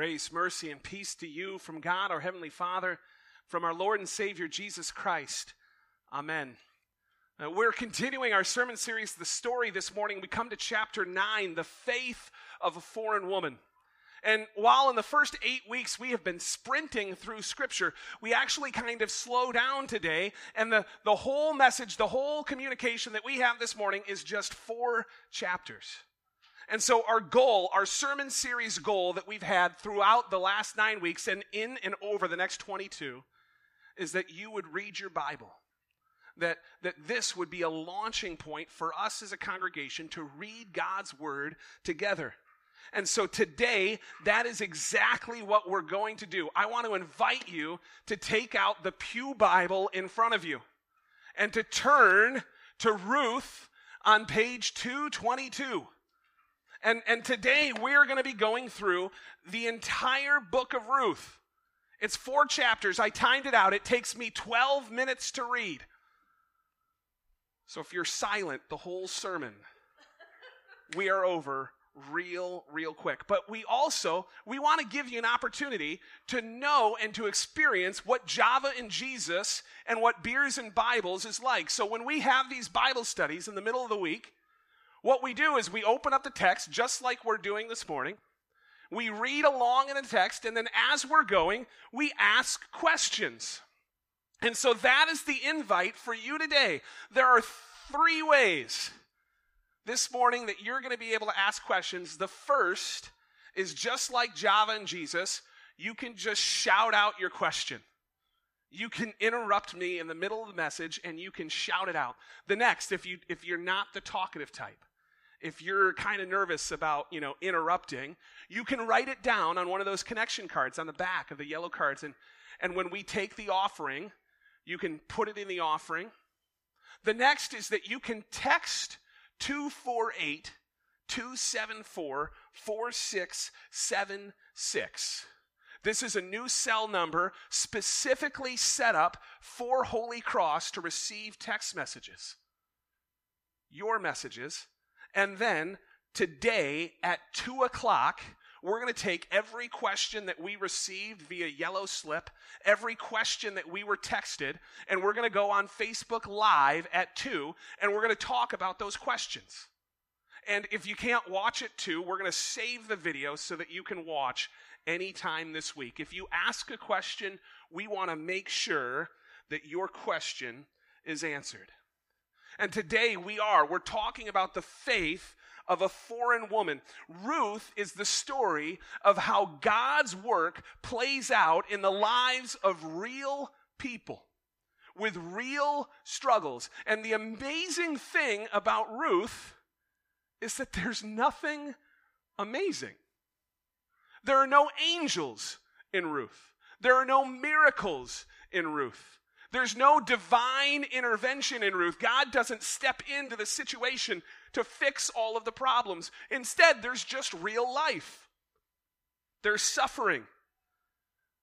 Grace, mercy, and peace to you from God, our Heavenly Father, from our Lord and Savior, Jesus Christ. Amen. Uh, we're continuing our sermon series, The Story, this morning. We come to chapter 9, The Faith of a Foreign Woman. And while in the first eight weeks we have been sprinting through Scripture, we actually kind of slow down today. And the, the whole message, the whole communication that we have this morning is just four chapters. And so, our goal, our sermon series goal that we've had throughout the last nine weeks and in and over the next 22 is that you would read your Bible. That, that this would be a launching point for us as a congregation to read God's Word together. And so today, that is exactly what we're going to do. I want to invite you to take out the Pew Bible in front of you and to turn to Ruth on page 222. And, and today we're going to be going through the entire book of Ruth. It's four chapters. I timed it out. It takes me 12 minutes to read. So if you're silent the whole sermon, we are over real real quick but we also we want to give you an opportunity to know and to experience what java and jesus and what beers and bibles is like so when we have these bible studies in the middle of the week what we do is we open up the text just like we're doing this morning. We read along in the text, and then as we're going, we ask questions. And so that is the invite for you today. There are three ways this morning that you're going to be able to ask questions. The first is just like Java and Jesus, you can just shout out your question. You can interrupt me in the middle of the message and you can shout it out. The next, if you if you're not the talkative type, if you're kind of nervous about, you know, interrupting, you can write it down on one of those connection cards on the back of the yellow cards. And, and when we take the offering, you can put it in the offering. The next is that you can text 248 274 4676. This is a new cell number specifically set up for Holy Cross to receive text messages. Your messages and then today at 2 o'clock, we're going to take every question that we received via yellow slip, every question that we were texted, and we're going to go on Facebook Live at 2, and we're going to talk about those questions. And if you can't watch it too, we're going to save the video so that you can watch anytime this week. If you ask a question, we want to make sure that your question is answered. And today we are. We're talking about the faith of a foreign woman. Ruth is the story of how God's work plays out in the lives of real people with real struggles. And the amazing thing about Ruth is that there's nothing amazing. There are no angels in Ruth. There are no miracles in Ruth. There's no divine intervention in Ruth. God doesn't step into the situation to fix all of the problems. Instead, there's just real life. There's suffering,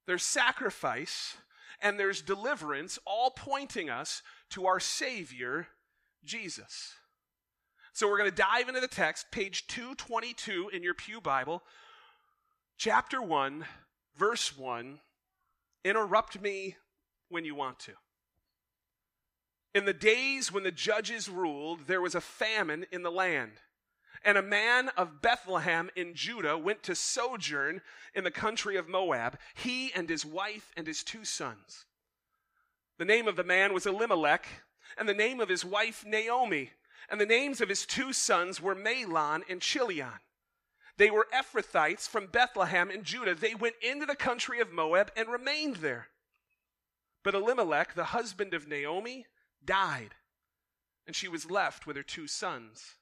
there's sacrifice, and there's deliverance, all pointing us to our Savior, Jesus. So we're going to dive into the text, page 222 in your Pew Bible, chapter 1, verse 1. Interrupt me when you want to. In the days when the judges ruled, there was a famine in the land. And a man of Bethlehem in Judah went to sojourn in the country of Moab, he and his wife and his two sons. The name of the man was Elimelech, and the name of his wife Naomi, and the names of his two sons were Mahlon and Chilion. They were Ephrathites from Bethlehem in Judah. They went into the country of Moab and remained there. But Elimelech, the husband of Naomi, died, and she was left with her two sons.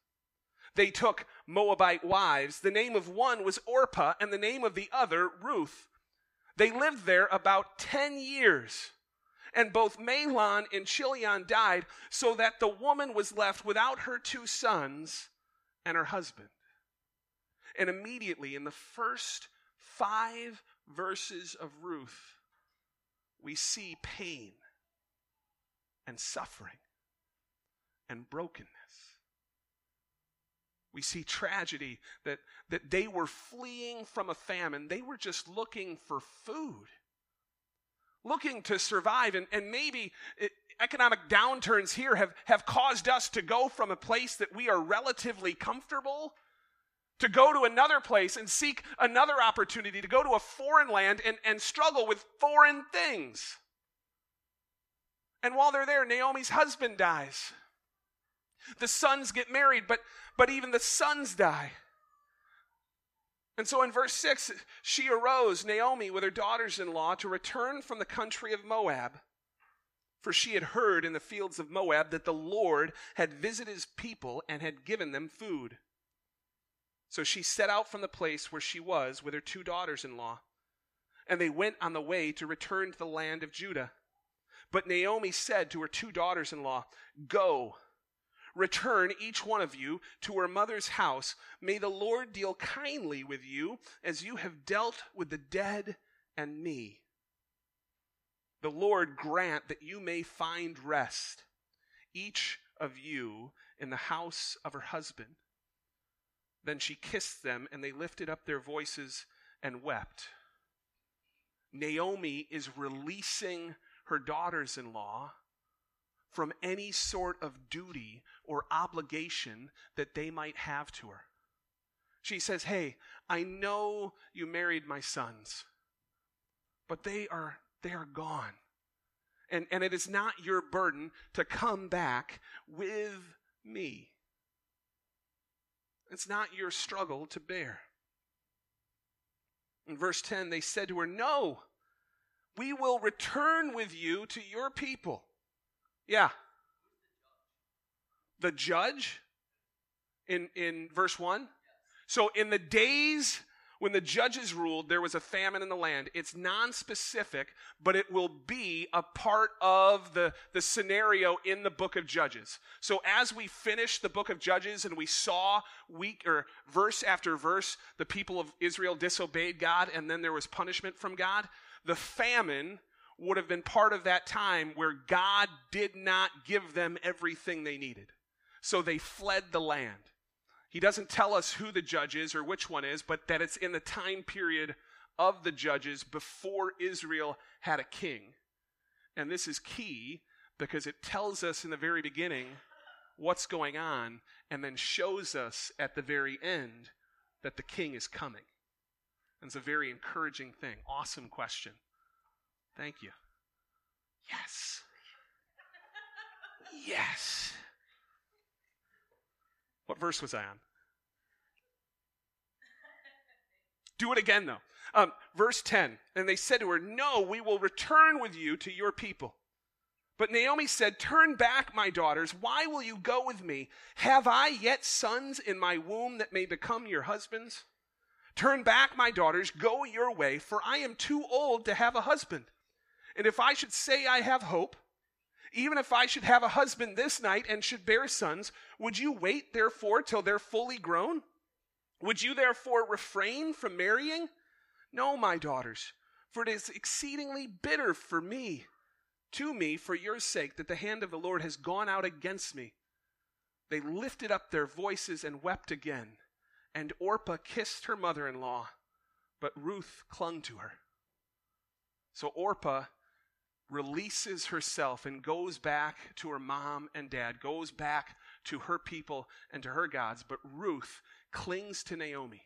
They took Moabite wives. The name of one was Orpah, and the name of the other, Ruth. They lived there about 10 years. And both Mahlon and Chilion died, so that the woman was left without her two sons and her husband. And immediately, in the first five verses of Ruth, we see pain and suffering and brokenness. We see tragedy that, that they were fleeing from a famine. They were just looking for food, looking to survive. And, and maybe it, economic downturns here have, have caused us to go from a place that we are relatively comfortable to go to another place and seek another opportunity, to go to a foreign land and, and struggle with foreign things. And while they're there, Naomi's husband dies. The sons get married, but, but even the sons die. And so in verse 6, she arose, Naomi, with her daughters in law, to return from the country of Moab. For she had heard in the fields of Moab that the Lord had visited his people and had given them food. So she set out from the place where she was with her two daughters in law. And they went on the way to return to the land of Judah. But Naomi said to her two daughters in law, Go, return each one of you to her mother's house. May the Lord deal kindly with you as you have dealt with the dead and me. The Lord grant that you may find rest, each of you in the house of her husband. Then she kissed them, and they lifted up their voices and wept. Naomi is releasing her daughters in law from any sort of duty or obligation that they might have to her. She says, Hey, I know you married my sons, but they are, they are gone. And, and it is not your burden to come back with me. It's not your struggle to bear. In verse 10, they said to her, No, we will return with you to your people. Yeah. The judge in, in verse 1. So, in the days when the judges ruled, there was a famine in the land. It's non-specific, but it will be a part of the, the scenario in the book of Judges. So as we finished the book of Judges and we saw week or verse after verse, the people of Israel disobeyed God and then there was punishment from God, the famine would have been part of that time where God did not give them everything they needed. So they fled the land. He doesn't tell us who the judge is or which one is, but that it's in the time period of the judges before Israel had a king. And this is key because it tells us in the very beginning what's going on and then shows us at the very end that the king is coming. And it's a very encouraging thing. Awesome question. Thank you. Yes. Yes. What verse was I on? Do it again, though. Um, verse 10 And they said to her, No, we will return with you to your people. But Naomi said, Turn back, my daughters. Why will you go with me? Have I yet sons in my womb that may become your husbands? Turn back, my daughters, go your way, for I am too old to have a husband. And if I should say I have hope, even if I should have a husband this night and should bear sons, would you wait therefore till they're fully grown? Would you therefore refrain from marrying? No, my daughters, for it is exceedingly bitter for me, to me, for your sake, that the hand of the Lord has gone out against me. They lifted up their voices and wept again, and Orpah kissed her mother in law, but Ruth clung to her. So Orpah releases herself and goes back to her mom and dad, goes back to her people and to her gods, but Ruth clings to Naomi.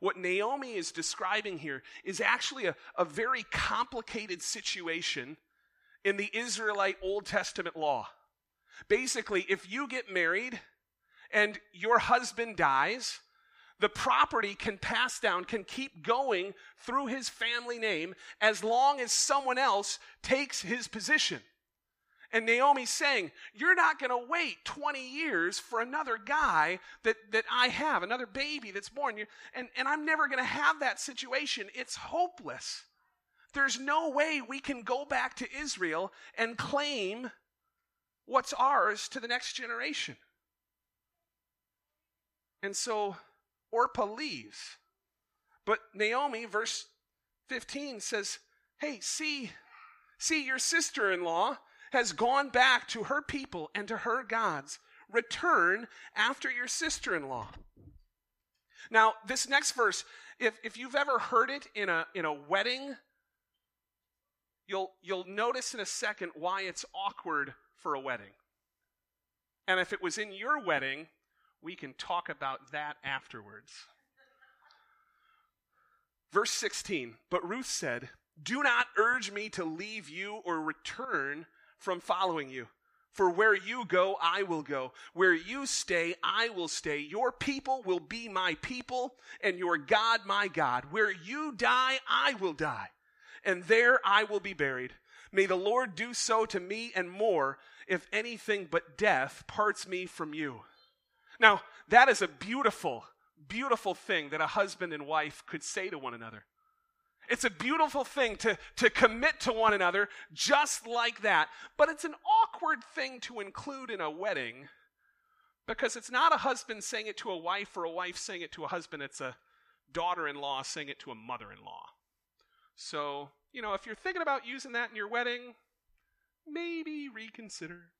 What Naomi is describing here is actually a, a very complicated situation in the Israelite Old Testament law. Basically, if you get married and your husband dies, the property can pass down, can keep going through his family name as long as someone else takes his position. And Naomi's saying, You're not going to wait 20 years for another guy that, that I have, another baby that's born. you And, and I'm never going to have that situation. It's hopeless. There's no way we can go back to Israel and claim what's ours to the next generation. And so Orpah leaves. But Naomi, verse 15, says, Hey, see, see, your sister in law has gone back to her people and to her gods. return after your sister in law. Now, this next verse, if, if you've ever heard it in a, in a wedding, you'll, you'll notice in a second why it's awkward for a wedding. And if it was in your wedding, we can talk about that afterwards. Verse 16 But Ruth said, Do not urge me to leave you or return from following you. For where you go, I will go. Where you stay, I will stay. Your people will be my people, and your God my God. Where you die, I will die, and there I will be buried. May the Lord do so to me and more, if anything but death parts me from you. Now, that is a beautiful, beautiful thing that a husband and wife could say to one another. It's a beautiful thing to, to commit to one another just like that. But it's an awkward thing to include in a wedding because it's not a husband saying it to a wife or a wife saying it to a husband. It's a daughter in law saying it to a mother in law. So, you know, if you're thinking about using that in your wedding, maybe reconsider.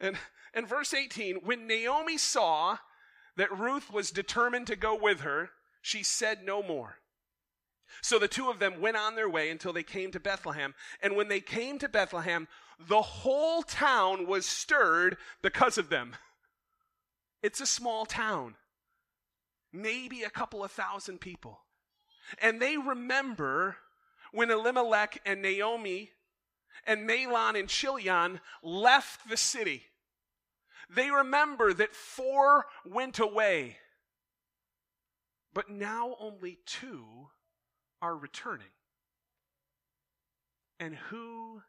And, and verse 18 when Naomi saw that Ruth was determined to go with her, she said no more. So the two of them went on their way until they came to Bethlehem. And when they came to Bethlehem, the whole town was stirred because of them. It's a small town, maybe a couple of thousand people. And they remember when Elimelech and Naomi and Mahlon and Chilion left the city. They remember that four went away but now only two are returning. And who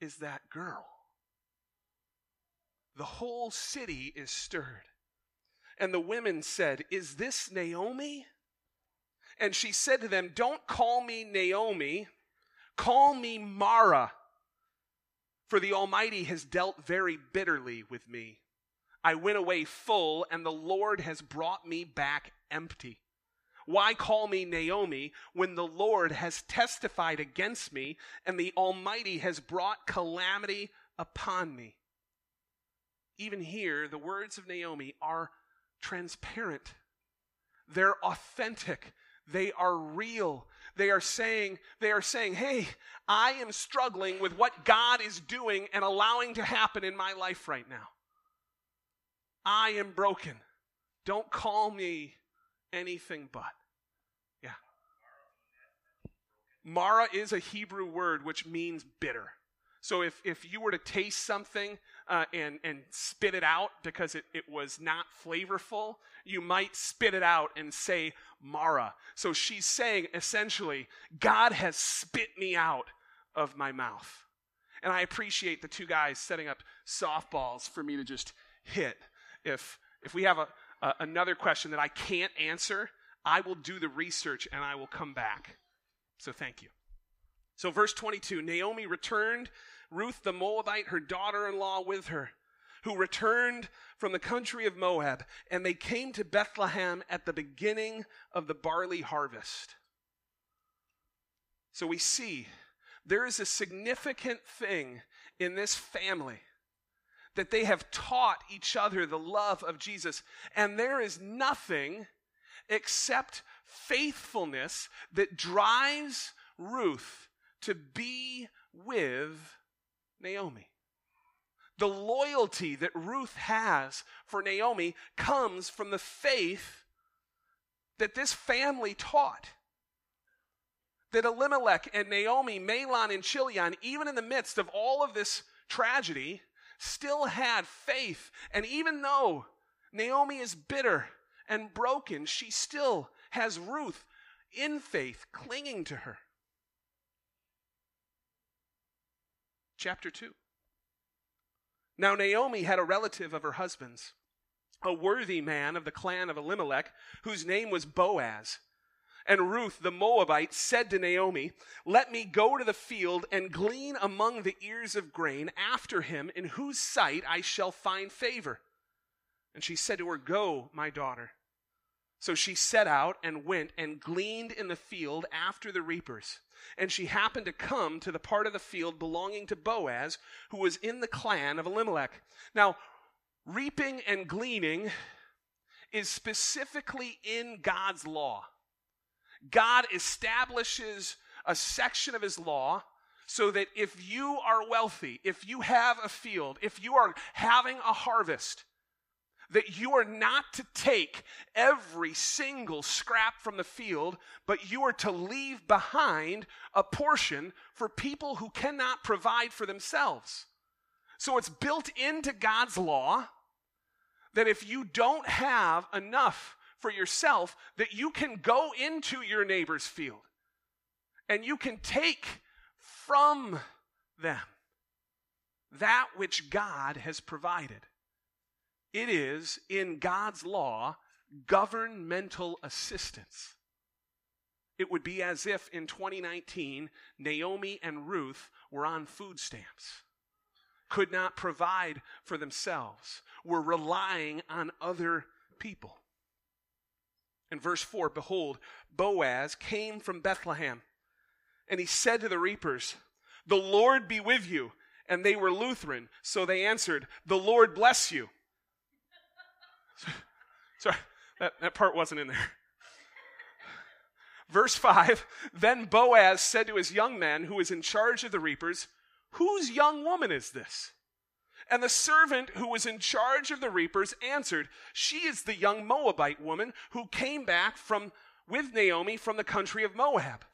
is that girl? The whole city is stirred. And the women said, Is this Naomi? And she said to them, Don't call me Naomi, call me Mara, for the Almighty has dealt very bitterly with me. I went away full, and the Lord has brought me back empty. Why call me Naomi when the Lord has testified against me and the Almighty has brought calamity upon me? Even here, the words of Naomi are transparent. They're authentic. They are real. They are saying, they are saying, hey, I am struggling with what God is doing and allowing to happen in my life right now. I am broken. Don't call me anything but. Yeah. Mara is a Hebrew word which means bitter. So if, if you were to taste something uh, and, and spit it out because it, it was not flavorful, you might spit it out and say Mara. So she's saying essentially, God has spit me out of my mouth. And I appreciate the two guys setting up softballs for me to just hit. If, if we have a, uh, another question that I can't answer, I will do the research and I will come back. So thank you. So, verse 22 Naomi returned, Ruth the Moabite, her daughter in law, with her, who returned from the country of Moab, and they came to Bethlehem at the beginning of the barley harvest. So, we see there is a significant thing in this family that they have taught each other the love of Jesus. And there is nothing except faithfulness that drives Ruth to be with Naomi. The loyalty that Ruth has for Naomi comes from the faith that this family taught. That Elimelech and Naomi, Mahlon and Chilion, even in the midst of all of this tragedy, still had faith. And even though Naomi is bitter and broken, she still has Ruth in faith clinging to her. Chapter 2. Now, Naomi had a relative of her husband's, a worthy man of the clan of Elimelech, whose name was Boaz. And Ruth the Moabite said to Naomi, Let me go to the field and glean among the ears of grain after him, in whose sight I shall find favor. And she said to her, Go, my daughter. So she set out and went and gleaned in the field after the reapers. And she happened to come to the part of the field belonging to Boaz, who was in the clan of Elimelech. Now, reaping and gleaning is specifically in God's law. God establishes a section of his law so that if you are wealthy, if you have a field, if you are having a harvest, that you are not to take every single scrap from the field, but you are to leave behind a portion for people who cannot provide for themselves. So it's built into God's law that if you don't have enough for yourself, that you can go into your neighbor's field and you can take from them that which God has provided. It is, in God's law, governmental assistance. It would be as if in 2019, Naomi and Ruth were on food stamps, could not provide for themselves, were relying on other people. In verse 4, behold, Boaz came from Bethlehem, and he said to the reapers, The Lord be with you. And they were Lutheran, so they answered, The Lord bless you. Sorry, that, that part wasn't in there. Verse 5 Then Boaz said to his young man who was in charge of the reapers, Whose young woman is this? And the servant who was in charge of the reapers answered, She is the young Moabite woman who came back from with Naomi from the country of Moab.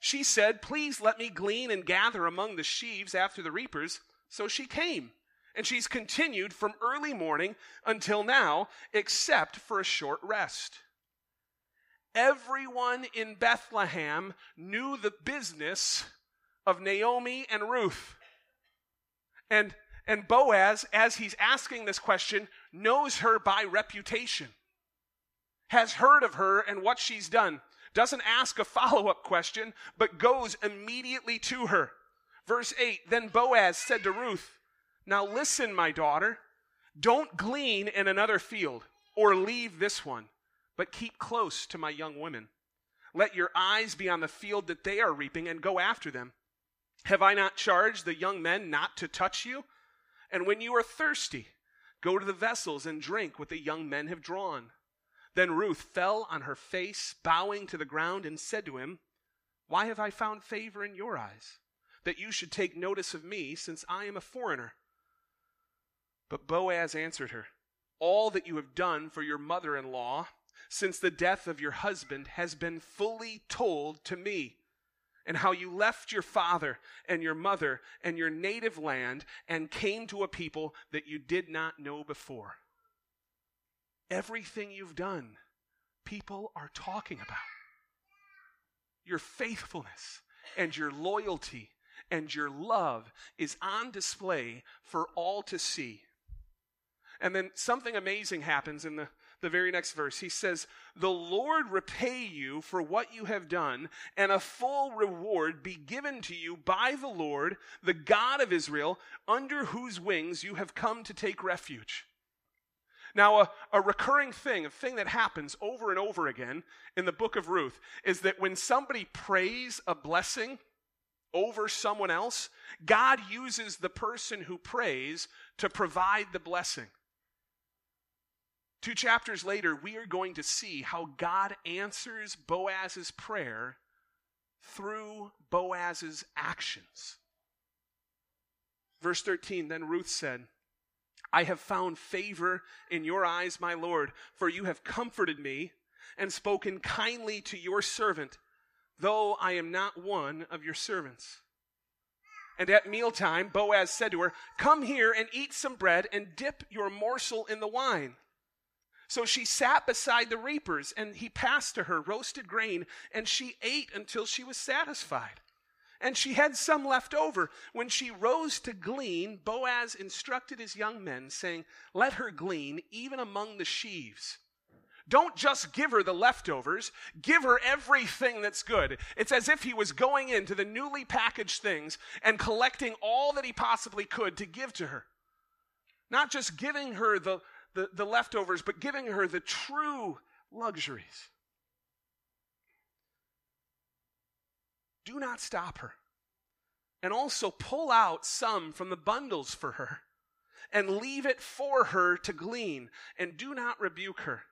She said, Please let me glean and gather among the sheaves after the reapers. So she came and she's continued from early morning until now, except for a short rest. Everyone in Bethlehem knew the business of Naomi and Ruth. And, and Boaz, as he's asking this question, knows her by reputation, has heard of her and what she's done, doesn't ask a follow up question, but goes immediately to her. Verse 8 Then Boaz said to Ruth, now listen, my daughter. Don't glean in another field or leave this one, but keep close to my young women. Let your eyes be on the field that they are reaping and go after them. Have I not charged the young men not to touch you? And when you are thirsty, go to the vessels and drink what the young men have drawn. Then Ruth fell on her face, bowing to the ground, and said to him, Why have I found favor in your eyes, that you should take notice of me, since I am a foreigner? But Boaz answered her, All that you have done for your mother in law since the death of your husband has been fully told to me, and how you left your father and your mother and your native land and came to a people that you did not know before. Everything you've done, people are talking about. Your faithfulness and your loyalty and your love is on display for all to see. And then something amazing happens in the, the very next verse. He says, The Lord repay you for what you have done, and a full reward be given to you by the Lord, the God of Israel, under whose wings you have come to take refuge. Now, a, a, recurring thing, a thing that happens over and over again in the book of Ruth, is that when somebody prays a blessing over someone else, God uses the person who prays to provide the blessing. Two chapters later, we are going to see how God answers Boaz's prayer through Boaz's actions. Verse 13 Then Ruth said, I have found favor in your eyes, my Lord, for you have comforted me and spoken kindly to your servant, though I am not one of your servants. And at mealtime, Boaz said to her, Come here and eat some bread and dip your morsel in the wine. So she sat beside the reapers, and he passed to her roasted grain, and she ate until she was satisfied. And she had some left over. When she rose to glean, Boaz instructed his young men, saying, Let her glean even among the sheaves. Don't just give her the leftovers, give her everything that's good. It's as if he was going into the newly packaged things and collecting all that he possibly could to give to her. Not just giving her the, the, the leftovers, but giving her the true luxuries. Do not stop her. And also pull out some from the bundles for her and leave it for her to glean, and do not rebuke her.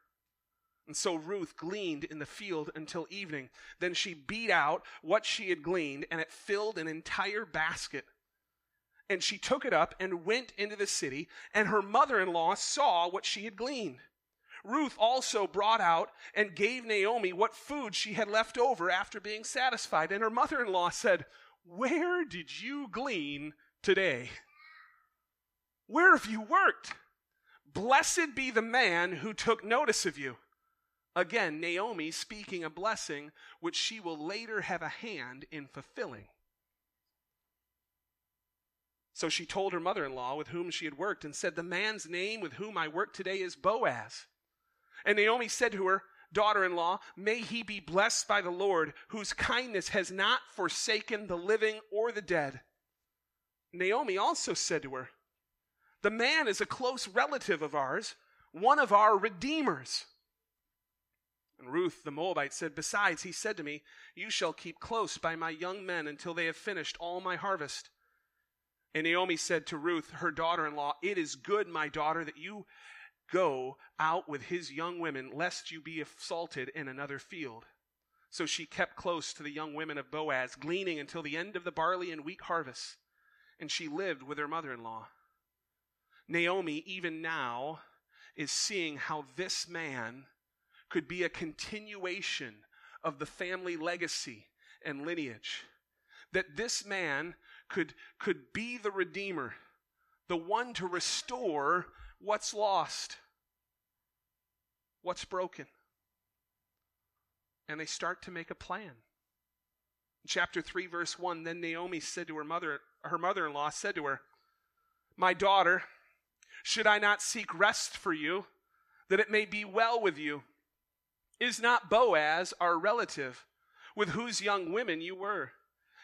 And so Ruth gleaned in the field until evening. Then she beat out what she had gleaned, and it filled an entire basket. And she took it up and went into the city, and her mother in law saw what she had gleaned. Ruth also brought out and gave Naomi what food she had left over after being satisfied. And her mother in law said, Where did you glean today? Where have you worked? Blessed be the man who took notice of you. Again, Naomi speaking a blessing which she will later have a hand in fulfilling. So she told her mother in law with whom she had worked and said, The man's name with whom I work today is Boaz. And Naomi said to her daughter in law, May he be blessed by the Lord, whose kindness has not forsaken the living or the dead. Naomi also said to her, The man is a close relative of ours, one of our redeemers. And Ruth the Moabite said, Besides, he said to me, You shall keep close by my young men until they have finished all my harvest. And Naomi said to Ruth, her daughter in law, It is good, my daughter, that you go out with his young women, lest you be assaulted in another field. So she kept close to the young women of Boaz, gleaning until the end of the barley and wheat harvest. And she lived with her mother in law. Naomi, even now, is seeing how this man could be a continuation of the family legacy and lineage. That this man could, could be the Redeemer, the one to restore what's lost, what's broken. And they start to make a plan. In chapter 3, verse 1, then Naomi said to her mother, her mother in law said to her, My daughter, should I not seek rest for you, that it may be well with you? Is not Boaz our relative, with whose young women you were?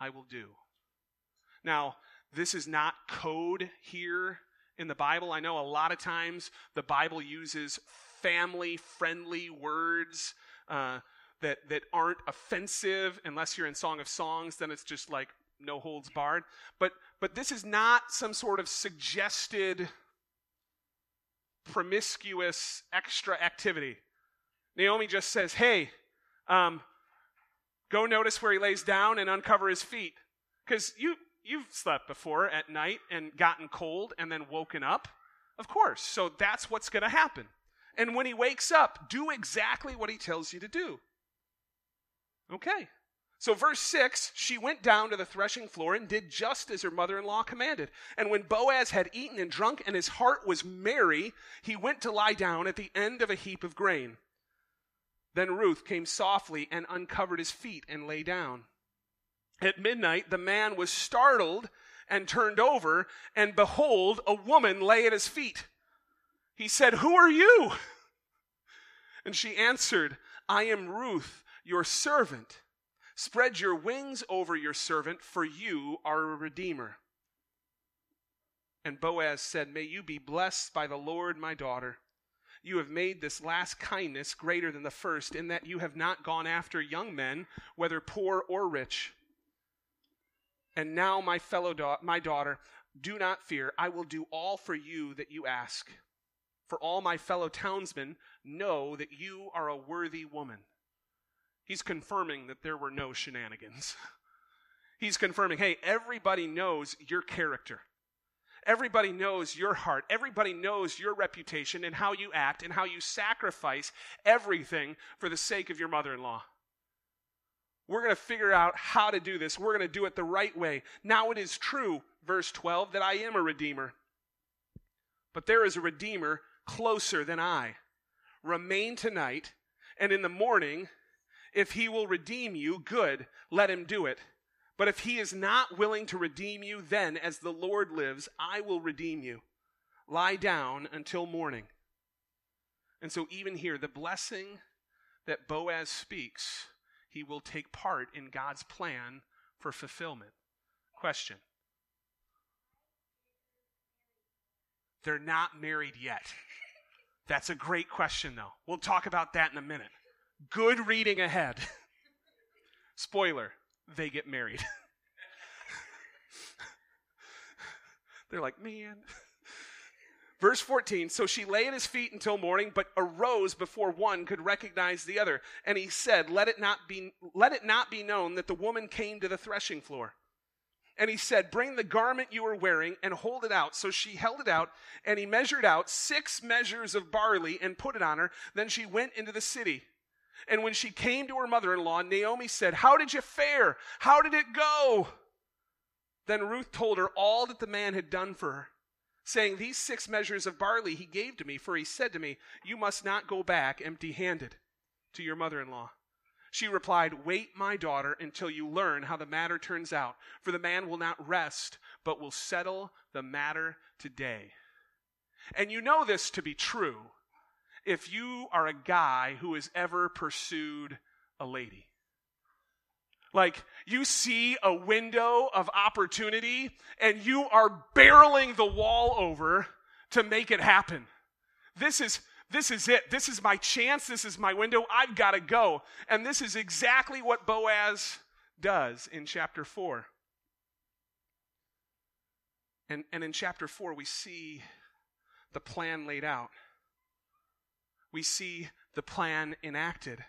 I will do. Now, this is not code here in the Bible. I know a lot of times the Bible uses family friendly words uh, that, that aren't offensive unless you're in Song of Songs, then it's just like no holds barred. But, but this is not some sort of suggested promiscuous extra activity. Naomi just says, hey, um, go notice where he lays down and uncover his feet. Because you, you've slept before at night and gotten cold and then woken up. Of course. So that's what's going to happen. And when he wakes up, do exactly what he tells you to do. Okay. So, verse 6 she went down to the threshing floor and did just as her mother in law commanded. And when Boaz had eaten and drunk and his heart was merry, he went to lie down at the end of a heap of grain. Then Ruth came softly and uncovered his feet and lay down. At midnight, the man was startled and turned over, and behold, a woman lay at his feet. He said, Who are you? And she answered, I am Ruth, your servant. Spread your wings over your servant, for you are a redeemer. And Boaz said, May you be blessed by the Lord, my daughter. You have made this last kindness greater than the first, in that you have not gone after young men, whether poor or rich. And now, my fellow da- my daughter, do not fear. I will do all for you that you ask. For all my fellow townsmen know that you are a worthy woman. He's confirming that there were no shenanigans. He's confirming, hey, everybody knows your character. Everybody knows your heart. Everybody knows your reputation and how you act and how you sacrifice everything for the sake of your mother in law. We're going to figure out how to do this. We're going to do it the right way. Now it is true, verse 12, that I am a redeemer. But there is a redeemer closer than I. Remain tonight, and in the morning, if he will redeem you, good, let him do it. But if he is not willing to redeem you, then, as the Lord lives, I will redeem you. Lie down until morning. And so, even here, the blessing that Boaz speaks, he will take part in God's plan for fulfillment. Question They're not married yet. That's a great question, though. We'll talk about that in a minute. Good reading ahead. Spoiler, they get married. They're like, man. Verse 14 So she lay at his feet until morning, but arose before one could recognize the other. And he said, Let it not be, let it not be known that the woman came to the threshing floor. And he said, Bring the garment you are wearing and hold it out. So she held it out, and he measured out six measures of barley and put it on her. Then she went into the city. And when she came to her mother in law, Naomi said, How did you fare? How did it go? Then Ruth told her all that the man had done for her, saying, These six measures of barley he gave to me, for he said to me, You must not go back empty handed to your mother in law. She replied, Wait, my daughter, until you learn how the matter turns out, for the man will not rest, but will settle the matter today. And you know this to be true if you are a guy who has ever pursued a lady. Like, you see a window of opportunity and you are barreling the wall over to make it happen. This is this is it. This is my chance. This is my window. I've got to go. And this is exactly what Boaz does in chapter 4. And, and in chapter 4, we see the plan laid out, we see the plan enacted.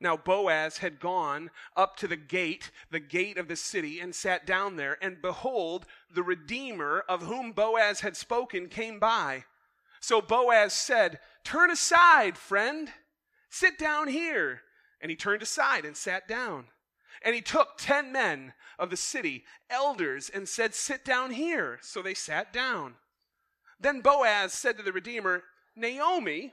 Now, Boaz had gone up to the gate, the gate of the city, and sat down there. And behold, the Redeemer of whom Boaz had spoken came by. So Boaz said, Turn aside, friend. Sit down here. And he turned aside and sat down. And he took ten men of the city, elders, and said, Sit down here. So they sat down. Then Boaz said to the Redeemer, Naomi,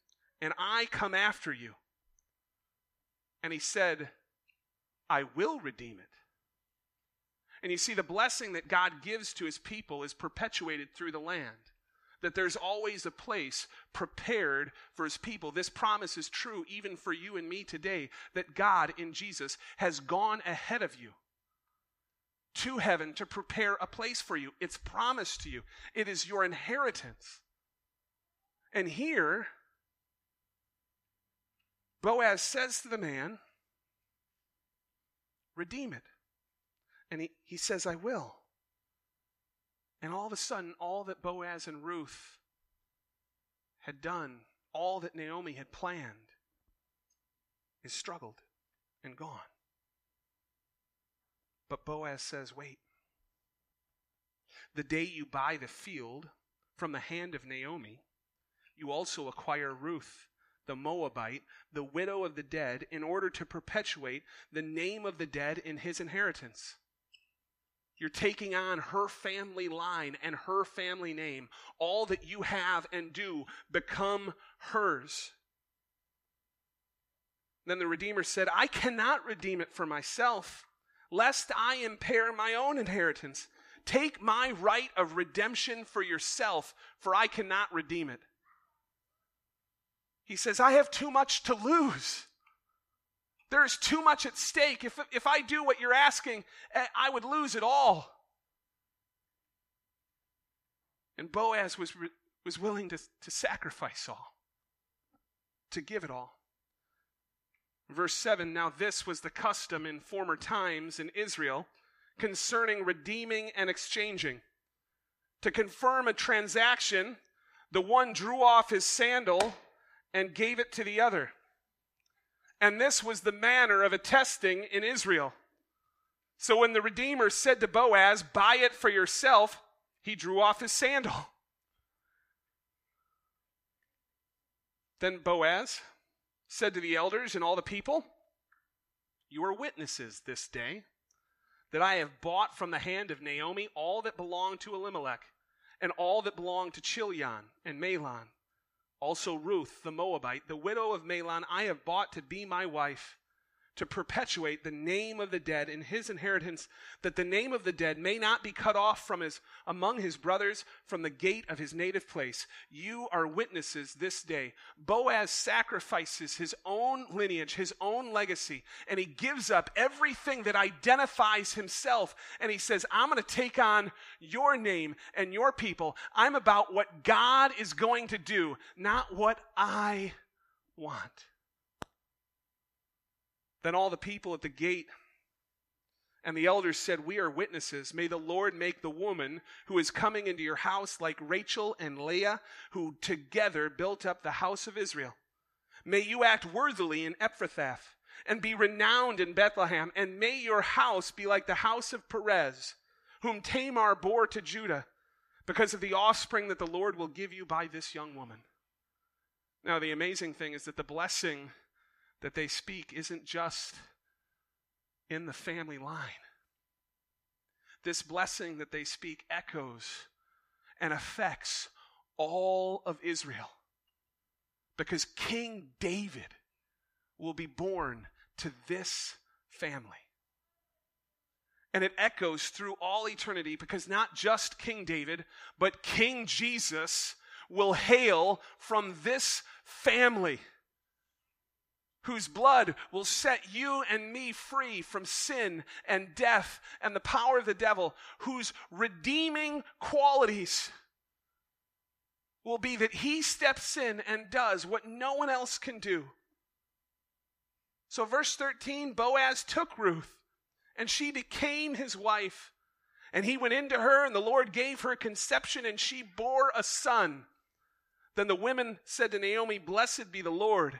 and I come after you. And he said, I will redeem it. And you see, the blessing that God gives to his people is perpetuated through the land that there's always a place prepared for his people. This promise is true even for you and me today that God in Jesus has gone ahead of you to heaven to prepare a place for you. It's promised to you, it is your inheritance. And here, Boaz says to the man, Redeem it. And he, he says, I will. And all of a sudden, all that Boaz and Ruth had done, all that Naomi had planned, is struggled and gone. But Boaz says, wait. The day you buy the field from the hand of Naomi, you also acquire Ruth, the Moabite, the widow of the dead, in order to perpetuate the name of the dead in his inheritance. You're taking on her family line and her family name. All that you have and do become hers. Then the Redeemer said, I cannot redeem it for myself, lest I impair my own inheritance. Take my right of redemption for yourself, for I cannot redeem it. He says, I have too much to lose. There is too much at stake. If, if I do what you're asking, eh, I would lose it all. And Boaz was, was willing to, to sacrifice all, to give it all. Verse 7 Now this was the custom in former times in Israel concerning redeeming and exchanging. To confirm a transaction, the one drew off his sandal and gave it to the other And this was the manner of attesting in Israel. So when the Redeemer said to Boaz, Buy it for yourself, he drew off his sandal. Then Boaz said to the elders and all the people, You are witnesses this day that I have bought from the hand of Naomi all that belonged to Elimelech, and all that belonged to Chilion and Mahlon. Also Ruth the Moabite, the widow of Mahlon, I have bought to be my wife to perpetuate the name of the dead in his inheritance, that the name of the dead may not be cut off from his among his brothers from the gate of his native place. You are witnesses this day. Boaz sacrifices his own lineage, his own legacy, and he gives up everything that identifies himself, and he says, I'm going to take on your name and your people. I'm about what God is going to do, not what I want. Then all the people at the gate and the elders said, We are witnesses. May the Lord make the woman who is coming into your house like Rachel and Leah, who together built up the house of Israel. May you act worthily in Ephrathah and be renowned in Bethlehem, and may your house be like the house of Perez, whom Tamar bore to Judah, because of the offspring that the Lord will give you by this young woman. Now, the amazing thing is that the blessing that they speak isn't just in the family line. This blessing that they speak echoes and affects all of Israel because King David will be born to this family. And it echoes through all eternity because not just King David, but King Jesus will hail from this family whose blood will set you and me free from sin and death and the power of the devil, whose redeeming qualities will be that he steps in and does what no one else can do. So, verse 13 Boaz took Ruth, and she became his wife. And he went into her, and the Lord gave her conception, and she bore a son. Then the women said to Naomi, Blessed be the Lord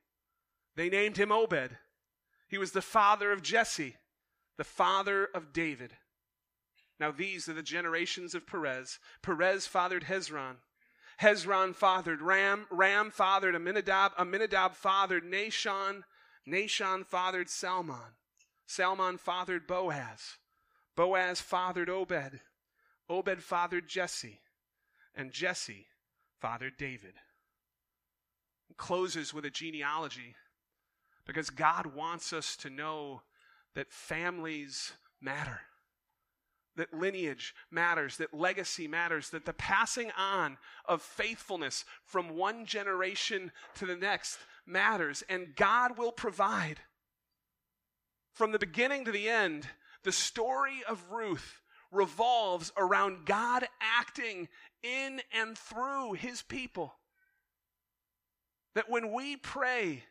They named him Obed. He was the father of Jesse, the father of David. Now, these are the generations of Perez. Perez fathered Hezron. Hezron fathered Ram. Ram fathered Amminadab. Amminadab fathered Nahshon. Nahshon fathered Salmon. Salmon fathered Boaz. Boaz fathered Obed. Obed fathered Jesse. And Jesse fathered David. It closes with a genealogy because God wants us to know that families matter, that lineage matters, that legacy matters, that the passing on of faithfulness from one generation to the next matters, and God will provide. From the beginning to the end, the story of Ruth revolves around God acting in and through his people. That when we pray,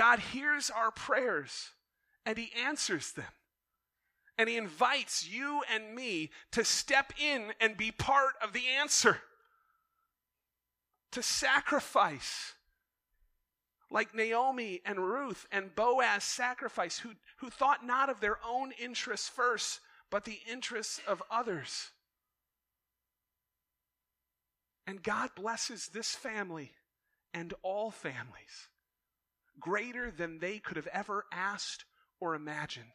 God hears our prayers and He answers them. And He invites you and me to step in and be part of the answer, to sacrifice. Like Naomi and Ruth and Boaz sacrifice, who, who thought not of their own interests first, but the interests of others. And God blesses this family and all families greater than they could have ever asked or imagined.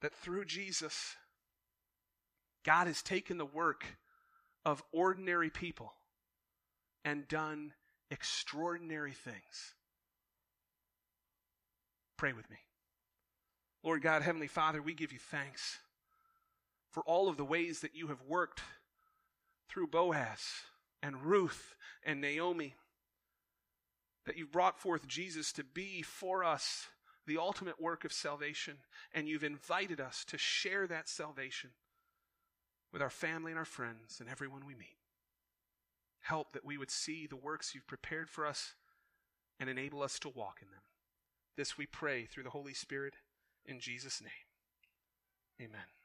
That through Jesus, God has taken the work of ordinary people and done extraordinary things. Pray with me. Lord God, Heavenly Father, we give you thanks for all of the ways that you have worked through Boaz and Ruth and Naomi that you've brought forth Jesus to be for us the ultimate work of salvation, and you've invited us to share that salvation with our family and our friends and everyone we meet. Help that we would see the works you've prepared for us and enable us to walk in them. This we pray through the Holy Spirit in Jesus' name. Amen.